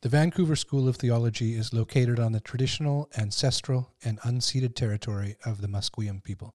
The Vancouver School of Theology is located on the traditional, ancestral, and unceded territory of the Musqueam people.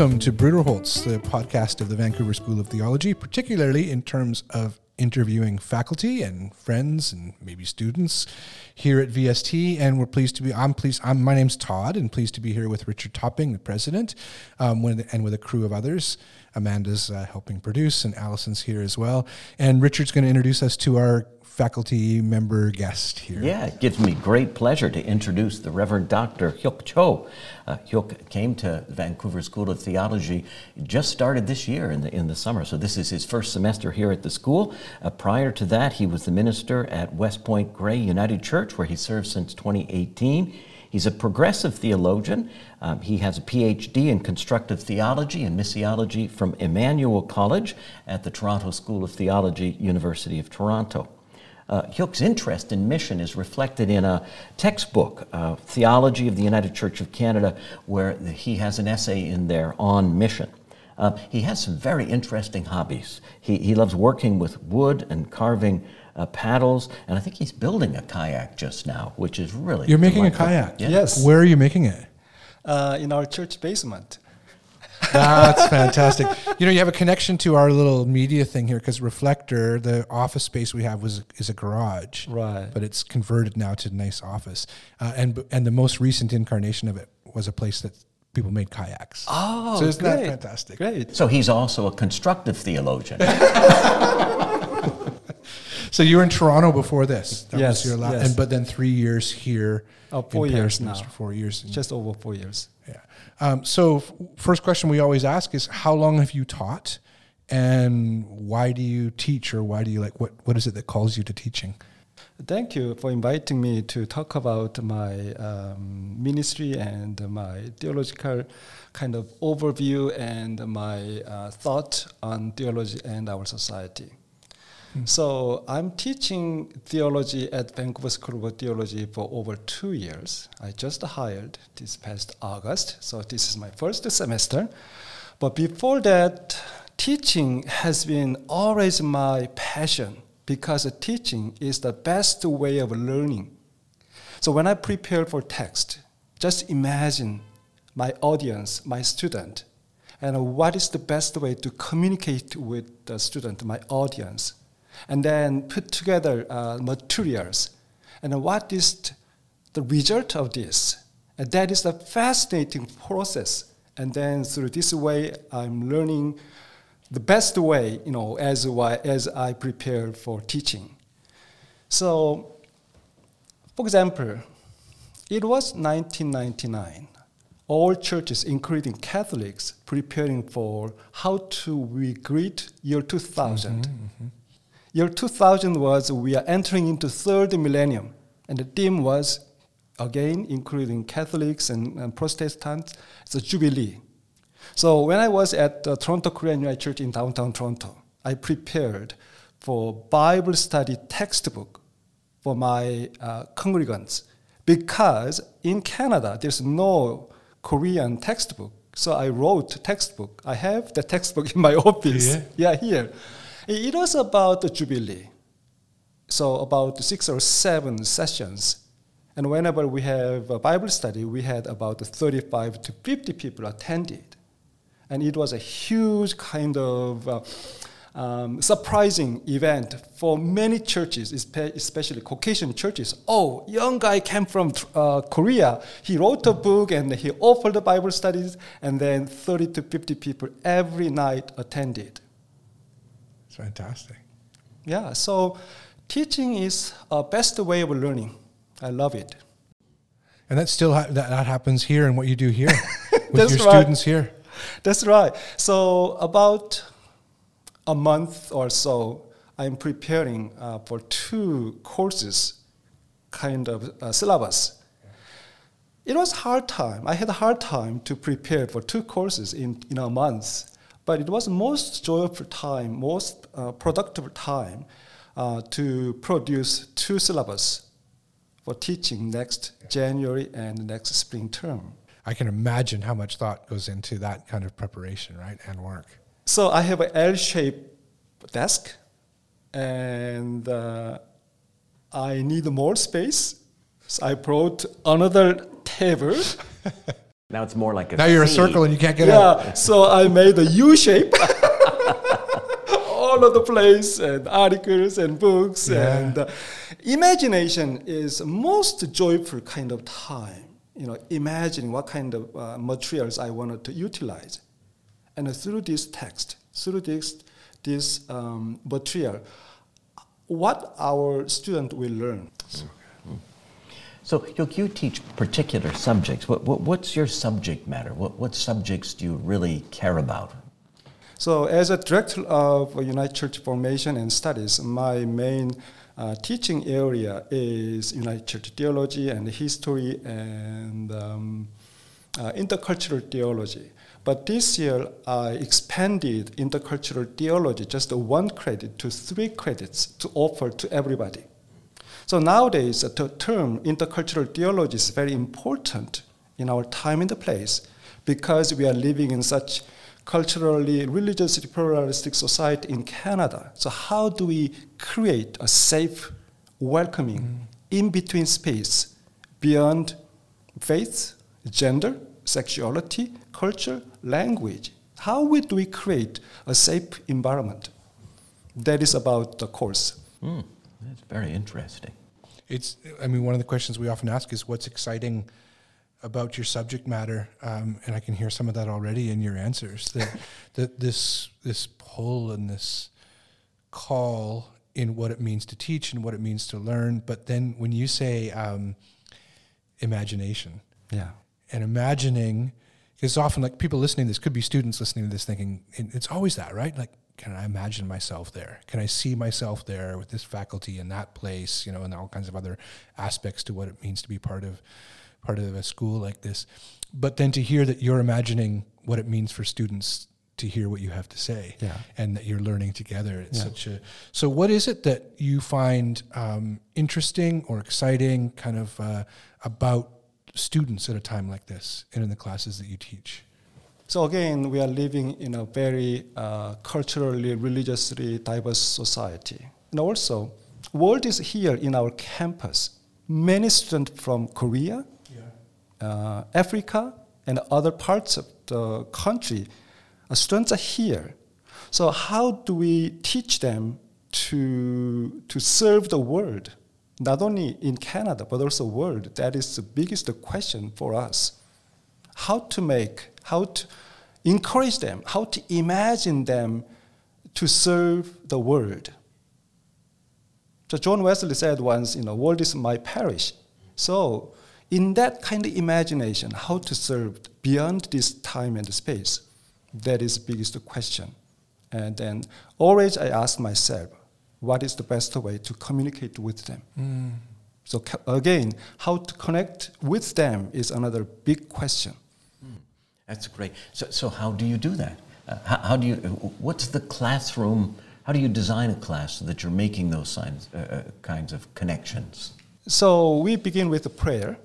Welcome to Bruderholz, the podcast of the Vancouver School of Theology, particularly in terms of interviewing faculty and friends and maybe students here at VST. And we're pleased to be, I'm pleased, I'm, my name's Todd, and pleased to be here with Richard Topping, the president, um, and with a crew of others. Amanda's uh, helping produce, and Allison's here as well. And Richard's going to introduce us to our faculty member guest here. Yeah, it gives me great pleasure to introduce the Reverend Dr. Hyuk Cho. Uh, Hyuk came to Vancouver School of Theology just started this year in the, in the summer, so this is his first semester here at the school. Uh, prior to that, he was the minister at West Point Grey United Church, where he served since 2018. He's a progressive theologian. Um, he has a PhD in constructive theology and missiology from Emmanuel College at the Toronto School of Theology, University of Toronto. Uh, Hyuk's interest in mission is reflected in a textbook, uh, Theology of the United Church of Canada, where he has an essay in there on mission. Uh, he has some very interesting hobbies. He, he loves working with wood and carving uh, paddles, and I think he's building a kayak just now, which is really. You're making delightful. a kayak? Yeah. Yes. Where are you making it? uh, in our church basement. That's fantastic. You know, you have a connection to our little media thing here because Reflector, the office space we have, was is a garage, Right. But it's converted now to a nice office, uh, and and the most recent incarnation of it was a place that people made kayaks. Oh, so isn't that fantastic? Great. So he's also a constructive theologian. So you were in Toronto before this, that Yes, was your last, yes. and but then three years here. Oh, four in years Paris, now. Four years. in- Just over four years. Um, so, f- first question we always ask is how long have you taught, and why do you teach, or why do you like what what is it that calls you to teaching? Thank you for inviting me to talk about my um, ministry and my theological kind of overview and my uh, thought on theology and our society. Mm. So I'm teaching theology at Vancouver School of Theology for over two years. I just hired this past August, so this is my first semester. But before that, teaching has been always my passion because teaching is the best way of learning. So when I prepare for text, just imagine my audience, my student, and what is the best way to communicate with the student, my audience, and then put together uh, materials. And what is the result of this? And that is a fascinating process. And then through this way, I'm learning the best way, you know, as, as I prepare for teaching. So, for example, it was 1999. All churches, including Catholics, preparing for how to greet year 2000. Year 2000 was we are entering into third millennium, and the theme was again, including Catholics and, and Protestants, it's a jubilee. So when I was at the Toronto Korean United Church in downtown Toronto, I prepared for Bible study textbook for my uh, congregants because in Canada there's no Korean textbook. So I wrote textbook. I have the textbook in my office. Yeah? Yeah, here. It was about the Jubilee. So about six or seven sessions. And whenever we have a Bible study, we had about 35 to 50 people attended. And it was a huge kind of uh, um, surprising event for many churches, especially Caucasian churches. Oh, young guy came from uh, Korea. He wrote a book and he offered the Bible studies, and then 30 to 50 people every night attended. It's fantastic. Yeah, so teaching is a best way of learning. I love it. And that still ha- that, that happens here and what you do here with your right. students here. That's right. So about a month or so, I'm preparing uh, for two courses kind of uh, syllabus. It was hard time. I had a hard time to prepare for two courses in, in a month, but it was most joyful time, most uh, productive time uh, to produce two syllabus for teaching next January and next spring term. I can imagine how much thought goes into that kind of preparation, right, and work. So I have an L-shaped desk, and uh, I need more space. So I brought another table. Now it's more like a Now you're a C. circle and you can't get out. yeah, so I made a U shape. All of the place and articles and books Yeah. and uh, imagination is most joyful kind of time. You know, imagining what kind of uh, materials I wanted to utilize, and through this text, through this this um, material, what our student will learn. So you, you teach particular subjects. What, what, what's your subject matter? What, what subjects do you really care about? So, as a director of United Church Formation and Studies, my main uh, teaching area is United Church theology and history and um, uh, intercultural theology. But this year, I expanded intercultural theology, just one credit, to three credits to offer to everybody. So nowadays, the term intercultural theology is very important in our time and the place because we are living in such culturally, religiously pluralistic society in Canada. So how do we create a safe, welcoming, in-between space beyond faith, gender, sexuality, culture, language? How would we create a safe environment? That is about the course. Hmm, that's very interesting. It's, I mean, one of the questions we often ask is what's exciting about your subject matter, um, and I can hear some of that already in your answers. That, that this this pull and this call in what it means to teach and what it means to learn. But then when you say um, imagination Yeah. and imagining, because often like people listening to this could be students listening to this thinking it's always that right like can I imagine myself there? Can I see myself there with this faculty in that place? You know, and all kinds of other aspects to what it means to be part of part of a school like this. But then to hear that you're imagining what it means for students to hear what you have to say, Yeah. and that you're learning together. It's Yeah. such a. So, what is it that you find um, interesting or exciting, kind of uh, about students at a time like this, and in the classes that you teach? So again, we are living in a very uh, culturally, religiously diverse society. And also, world is here in our campus. Many students from Korea, uh, Africa, and other parts of the country, uh, students are here. So how do we teach them to, to serve the world? Not only in Canada, but also world. That is the biggest question for us how to make, how to encourage them, how to imagine them to serve the world. So John Wesley said once, you know, world is my parish. So in that kind of imagination, how to serve beyond this time and space, that is the biggest question. And then always I ask myself, what is the best way to communicate with them? Mm. So again, how to connect with them is another big question. That's great. So, so how do you do that? Uh, how, how do you? What's the classroom? How do you design a class so that you're making those signs, uh, uh, kinds of connections? So we begin with a prayer,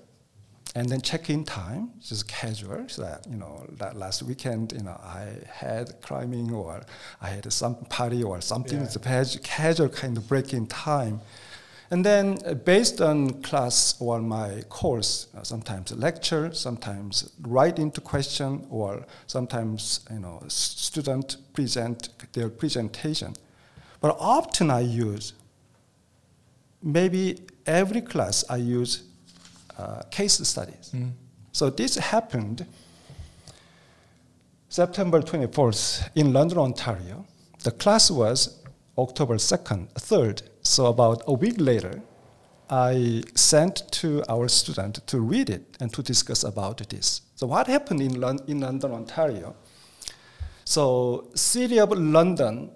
and then check-in time, just casual. So that you know, that last weekend, you know, I had climbing or I had some party or something. Yeah. It's a casual kind of break-in time, and then uh, based on class or my course, uh, sometimes lecture, sometimes write into question, or sometimes you know, student present their presentation. But often I use maybe every class I use uh, case studies. So this happened September 24th in London, Ontario. The class was October 2nd, 3rd. So about a week later, I sent to our student to read it and to discuss about this. So what happened in, Lon- in London, Ontario? So City of London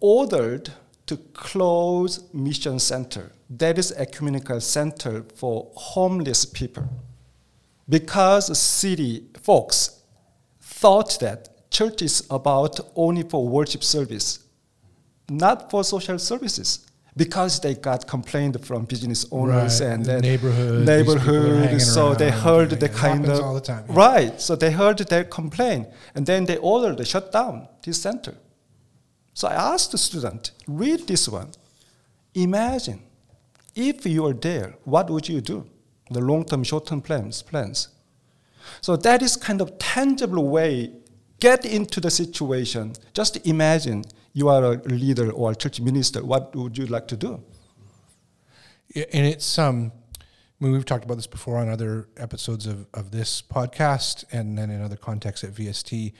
ordered to close mission center. That is a ecumenical center for homeless people. Because city folks thought that church is about only for worship service, not for social services. Because they got complained from business owners Right, and the then neighborhood, these people are neighborhood. So they heard the kind of the time, yeah. right. So they heard their complaint, and then they ordered the shutdown this center. So I asked the student, read this one. Imagine if you are there, what would you do? The long-term, short-term plans. Plans. So that is kind of tangible way. Get into the situation. Just imagine you are a leader or a church minister. What would you like to do? Yeah, and it's um I mean, we've talked about this before on other episodes of, of this podcast and then in other contexts at VST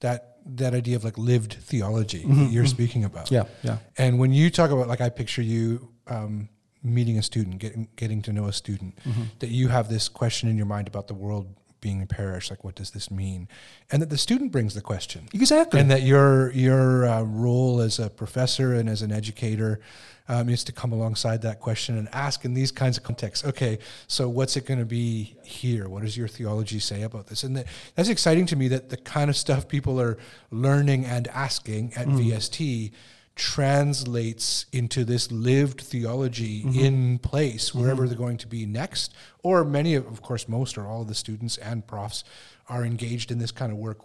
that that idea of like lived theology that you're speaking about. Mm-hmm, Yeah, yeah. And when you talk about like I picture you um, meeting a student, getting getting to know a student, Mm-hmm. that you have this question in your mind about the world being a parish, like what does this mean? And that the student brings the question. Exactly. And that your your uh, role as a professor and as an educator um, is to come alongside that question and ask in these kinds of contexts. Okay, so what's it going to be here? What does your theology say about this? And that, that's exciting to me. That the kind of stuff people are learning and asking at VST translates into this lived theology in place wherever they're going to be next or many of, of course most or all of the students and profs are engaged in this kind of work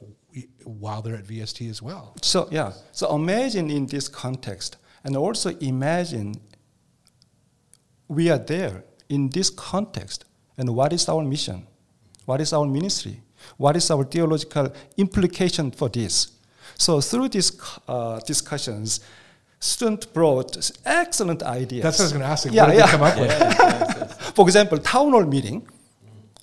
while they're at VST as well. So yeah, so imagine in this context, and also imagine we are there in this context, and what is our mission? What is our ministry? What is our theological implication for this? So through these uh, discussions, students brought excellent ideas. That's what I was going to ask. Like, Yeah, what did yeah. they come up with? For example, town hall meeting.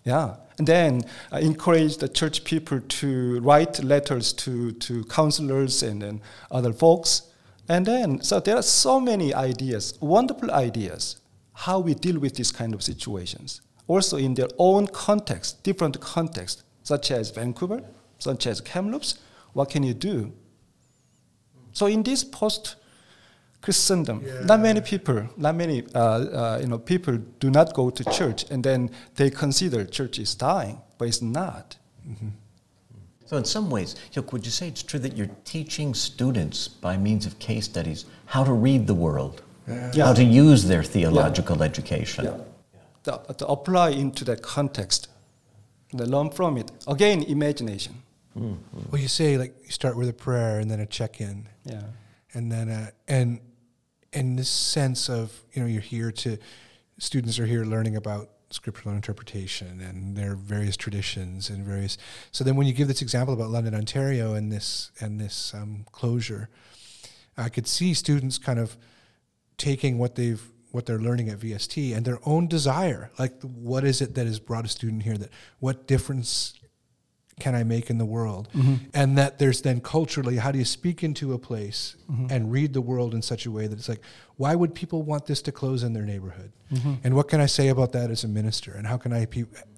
Yeah. And then uh, encourage the church people to write letters to, to councilors and then other folks. And then, so there are so many ideas, wonderful ideas, how we deal with these kind of situations. Also in their own context, different context, such as Vancouver, such as Kamloops, what can you do? So in this post Christendom, not many people, not many uh, uh, you know people do not go to church, and then they consider church is dying, but it's not. So, in some ways, Hyuk, would you say it's true that you're teaching students by means of case studies how to read the world, Yeah. how to use their theological education? To, to apply into that context, they learn from it. Again, imagination. Well, you say like you start with a prayer and then a check-in, Yeah. and then uh, and and this sense of you know you're here to students are here learning about scriptural interpretation and their various traditions and various. So then when you give this example about London, Ontario, and this and this um, closure, I could see students kind of taking what they've what they're learning at VST and their own desire, like what is it that has brought a student here? That what difference can I make in the world? Mm-hmm. And that there's then culturally, how do you speak into a place mm-hmm. and read the world in such a way that it's like, why would people want this to close in their neighborhood? Mm-hmm. And what can I say about that as a minister? And how can I,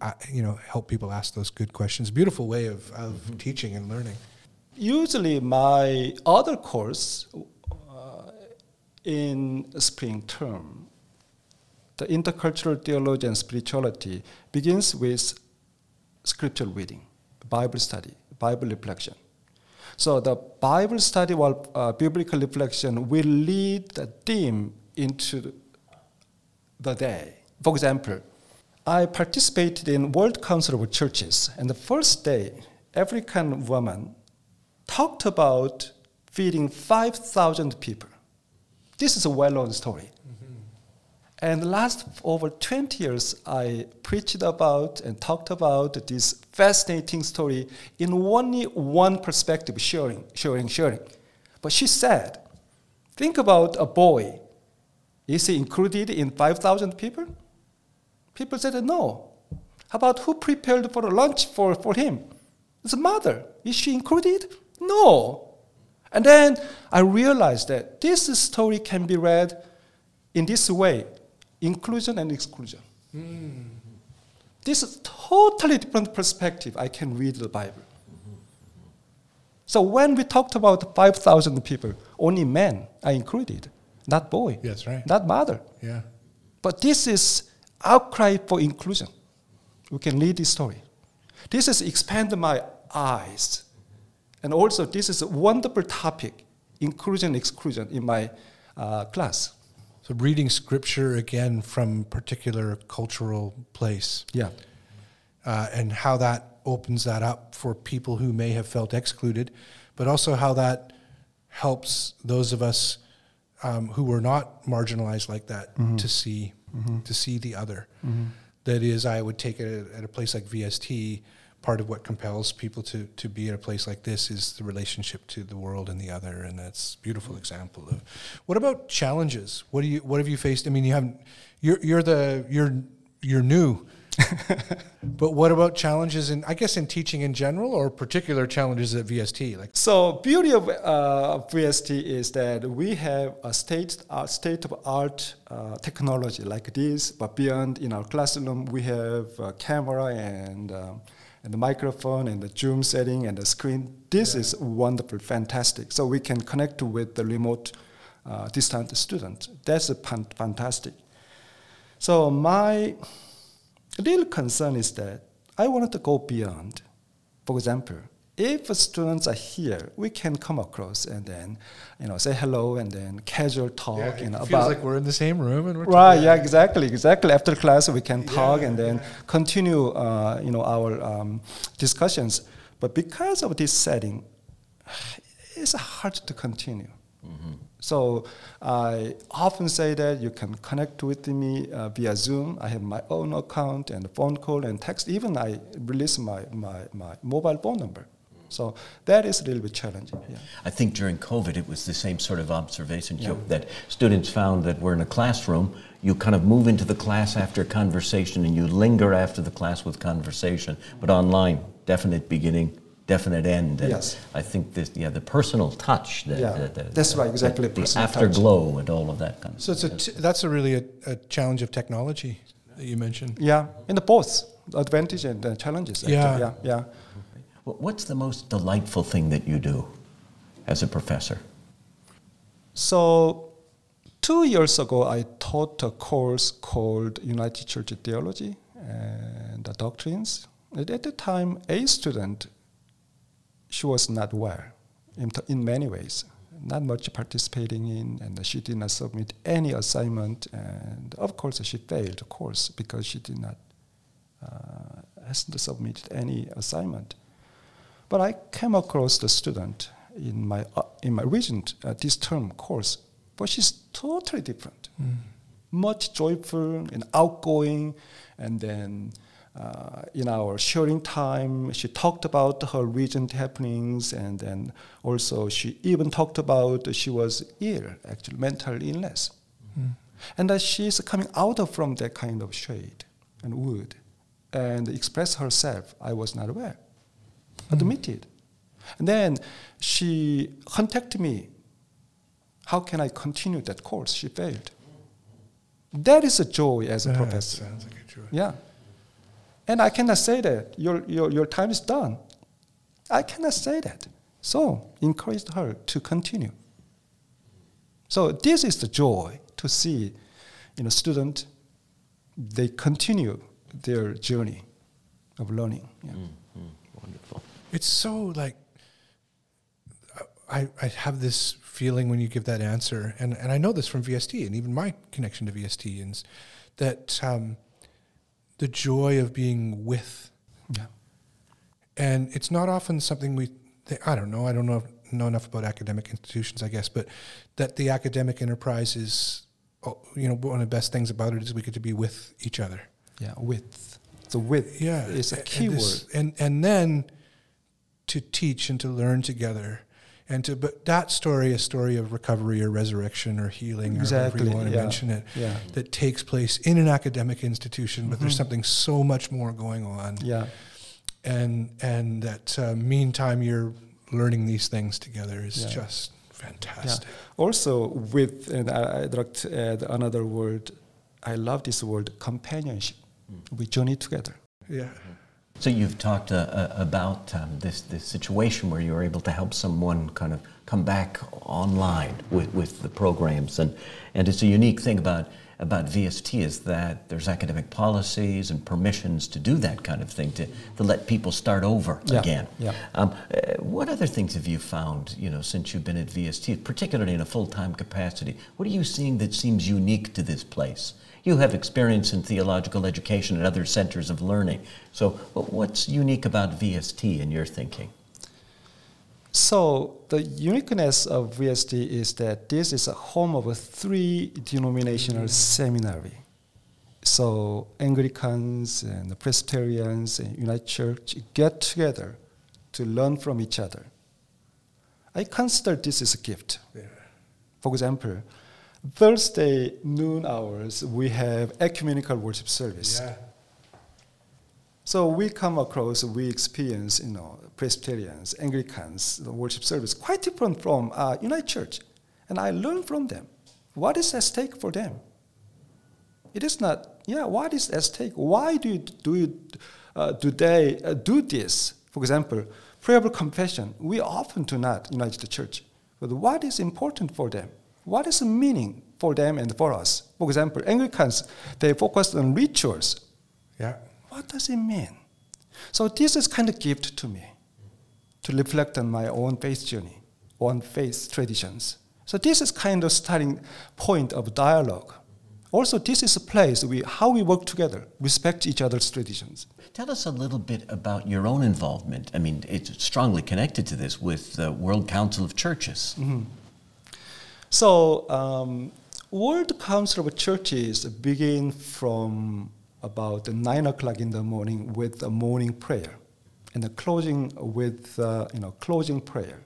I you know, help people ask those good questions? Beautiful way of, of teaching and learning. Usually, my other course uh, in spring term, the intercultural theology and spirituality begins with scripture reading, Bible study, Bible reflection. So the Bible study or uh, biblical reflection will lead the theme into the day. For example, I participated in World Council of Churches, and the first day, African woman talked about feeding 5,000 people. This is a well-known story. And last over 20 years, I preached about and talked about this fascinating story in only one perspective, sharing, sharing, sharing. But she said, think about a boy. Is he included in 5,000 people? People said no. How about who prepared for lunch for, for him? His mother. Is she included? No. And then I realized that this story can be read in this way inclusion and exclusion. This is totally different perspective. I can read the Bible. So when we talked about 5,000 people, only men are included. not boy, That's right. not mother. Yeah. But this is outcry for inclusion. We can read this story. This is expand my eyes. And also, this is a wonderful topic, inclusion, exclusion, in my uh, class. So reading scripture again from particular cultural place. Yeah. uh, and how that opens that up for people who may have felt excluded, but also how that helps those of us um, who were not marginalized like that to see to see the other. That is, I would take it at a place like VST. Part of what compels people to, to be at a place like this is the relationship to the world and the other, and that's a beautiful example of. What about challenges? What do you what have you faced? I mean, you haven't. You're you're the you're you're new. But what about challenges in, I guess, in teaching in general, or particular challenges at VST? Like, So beauty of uh, VST is that we have a state uh, state of art uh, technology like this, but beyond in our classroom we have a camera and um, and the microphone and the Zoom setting and the screen. This is wonderful, fantastic. So we can connect with the remote uh, distant student. That's fantastic. So my real concern is that I wanted to go beyond. For example, if students are here, we can come across and then, you know, say hello and then casual talk, you know, it feels about like we're in the same room and we're Right. talking. Yeah. Exactly. Exactly. After class, we can talk Yeah, and then continue, uh, you know, our um, discussions. But because of this setting, it's hard to continue. So I often say that you can connect with me uh, via Zoom. I have my own account and phone call and text. Even I release my, my, my mobile phone number. So that is a little bit challenging. Yeah. I think during COVID, it was the same sort of observation, Cho, that students found that we're in a classroom, you kind of move into the class after conversation and you linger after the class with conversation. But online, definite beginning, definite end. And Yes. I think this, yeah, the personal touch. The, Yeah, the- the- that's right, exactly, The, the personal touch. afterglow and all of that kind of stuff. So it's a t- that's a really a, a challenge of technology that you mentioned. Yeah, in the both advantage and uh, challenges. Actually. Yeah. yeah, yeah. Wh- What's the most delightful thing that you do as a professor? So, two years ago, I taught a course called United Church Theology and the Doctrines. And at the time, a student, she was not well in, in many ways, not much participating in, and she did not submit any assignment. And of course, she failed the course because she did not uh, hasn't submitted any assignment. But I came across the student in my uh, in my recent uh, this term course, but she's totally different. Much joyful and outgoing, and then uh, in our sharing time, she talked about her recent happenings, and then also she even talked about she was ill, actually mental illness, and that she's coming out of from that kind of shade and wood, and express herself. I was not aware admitted. And then she contacted me. How can I continue that course? She failed. That is a joy as a That professor. sounds like a joy. Yeah. And I cannot say that your, your, your time is done. I cannot say that. So encouraged her to continue. So this is the joy to see, you know, student, they continue their journey of learning. Yeah. Mm, mm, wonderful. It's so like I, I have this feeling when you give that answer, and, and I know this from VST and even my connection to VST, is that um, the joy of being with, Yeah. and it's not often something we. I don't know. I don't know know enough about academic institutions, I guess, but that the academic enterprise is, oh, you know, one of the best things about it is we get to be with each other. Yeah, with. The width yeah, is a and key this- word. And and then to teach and to learn together, and to but that story, a story of recovery or resurrection or healing, or however you want to yeah, mention it, yeah. that takes place in an academic institution, but there's mm-hmm. something so much more going on, Yeah, and and that uh, meantime you're learning these things together is Yeah. just yeah. fantastic. Also, with and I, I'd like to add another word. I love this word, companionship. Mm. We journey together. Yeah. Mm-hmm. So you've talked uh, uh, about um, this this situation where you were able to help someone kind of come back online with, with the programs, and and it's a unique thing about about VST is that there's academic policies and permissions to do that kind of thing to, to let people start over Yeah, again. yeah. Um, uh, what other things have you found, you know, since you've been at VST, particularly in a full-time capacity? What are you seeing that seems unique to this place? You have experience in theological education and other centers of learning. So what's unique about VST in your thinking? So the uniqueness of VST is that this is a home of a three denominational mm-hmm. seminary. So Anglicans and Presbyterians and United Church get together to learn from each other. I consider this as a gift. For example, Thursday noon hours we have ecumenical worship service. So we come across, we experience, you know, Presbyterians, Anglicans, the worship service quite different from uh, United Church, and I learn from them. What is at stake for them? It is not, yeah. What is at stake? Why do you, do you, uh, do they uh, do this? For example, prayerful confession. We often do not unite the church, but what is important for them? What is the meaning for them and for us? For example, Anglicans they focus on rituals. Yeah. What does it mean? So this is kind of gift to me to reflect on my own faith journey, own faith traditions. So this is kind of starting point of dialogue. Also, this is a place we how we work together, respect each other's traditions. Tell us a little bit about your own involvement. I mean, it's strongly connected to this with the World Council of Churches. So, um, World Council of Churches begin from about nine o'clock in the morning with the morning prayer, and the closing with uh, you know closing prayer,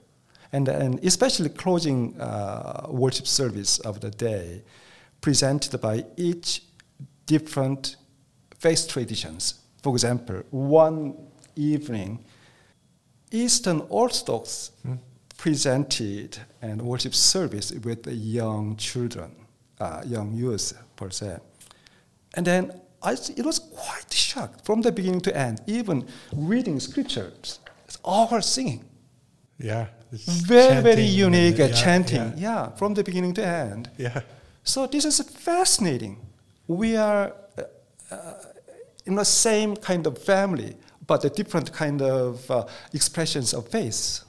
and and especially closing uh, worship service of the day, presented by each different faith traditions. For example, one evening, Eastern Orthodox presented and worship service with young children, uh, young youth per se. And then I, it was quite shocked from the beginning to end, even reading scriptures, it's all her singing. Yeah. Very, very unique yeah, chanting, Yeah. yeah, from the beginning to end. yeah. So this is fascinating. We are uh, uh, in the same kind of family, but a different kind of uh, expressions of faith.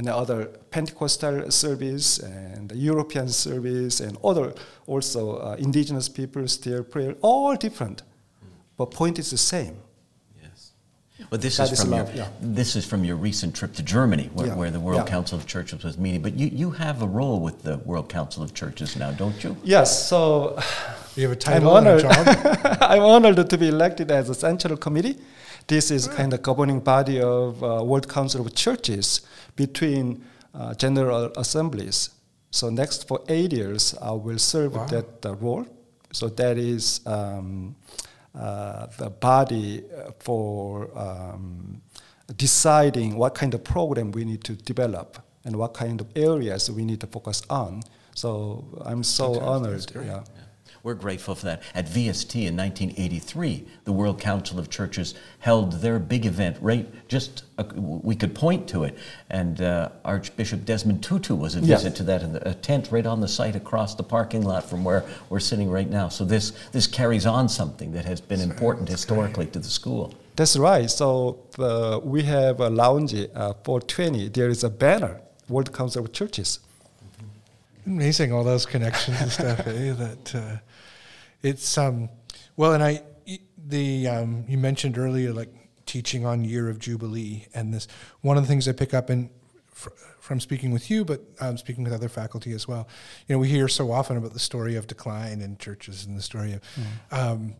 And the other Pentecostal service and the European service and other also uh, indigenous peoples, their prayer, all different. But point is the same. Yes. Well, this That is, is from love, your yeah. this is from your recent trip to Germany, where, Yeah, where the World yeah. Council of Churches was meeting. But you, you have a role with the World Council of Churches now, don't you? Yes, so You have a I'm title and a honored. job. I'm honored to be elected as a central committee. This is kind of governing body of uh, World Council of Churches between uh, general assemblies. So next for eight years, I will serve Wow. that uh, role. So that is um, uh, the body uh, for um, deciding what kind of program we need to develop and what kind of areas we need to focus on. So I'm so honored. Yeah. We're grateful for that. At VST in 1983, the World Council of Churches held their big event. Right, just uh, we could point to it, and uh, Archbishop Desmond Tutu was a Yeah. visit to that, in the, a tent right on the site across the parking lot from where we're sitting right now. So this this carries on something that has been important historically to the school. That's right. So uh, we have a lounge uh, 420. There is a banner, World Council of Churches. Amazing, all those connections and stuff. eh, that uh, it's um, well, and I the um, you mentioned earlier like teaching on year of jubilee, and this one of the things I pick up in fr- from speaking with you, but um, speaking with other faculty as well. You know, we hear so often about the story of decline in churches and the story of um,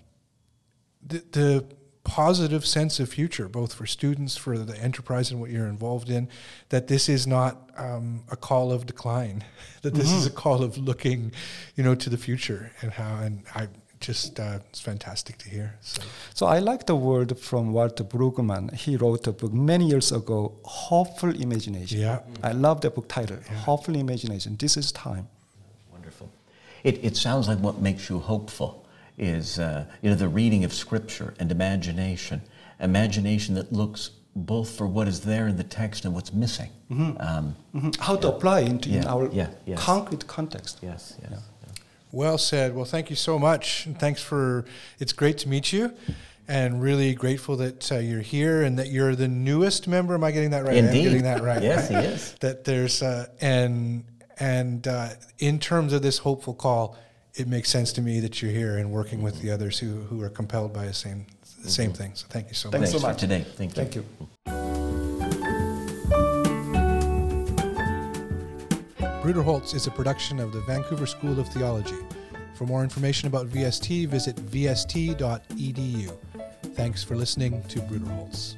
the, the positive sense of future, both for students, for the enterprise, and what you're involved in, that this is not um, a call of decline, that this is a call of looking, you know, to the future and how. And I just uh, it's fantastic to hear. So So I like the word from Walter Brueggemann. He wrote a book many years ago, Hopeful Imagination. Yeah. I love the book title, Hopeful Imagination. This is time. Wonderful. It, it sounds like what makes you hopeful is uh, you know the reading of Scripture and imagination. imagination that looks both for what is there in the text and what's missing. Um, Mhm. How to apply into in Yeah, our yeah, yes. concrete context. yes, yes. yes. Well said. Well, thank you so much. And thanks for, it's great to meet you and really grateful that uh, you're here and that you're the newest member. Am I getting that right? I am Indeed. getting that right. Yes, right? he is. That there's, uh, and, and uh, in terms of this hopeful call, it makes sense to me that you're here and working with the mm-hmm. others who, who are compelled by the same, the mm-hmm. same thing. So thank you so Thanks much. so for much. today. Thank you. Thank you. Bruderholtz is a production of the Vancouver School of Theology. For more information about VST, visit vst.edu. Thanks for listening to Bruderholtz.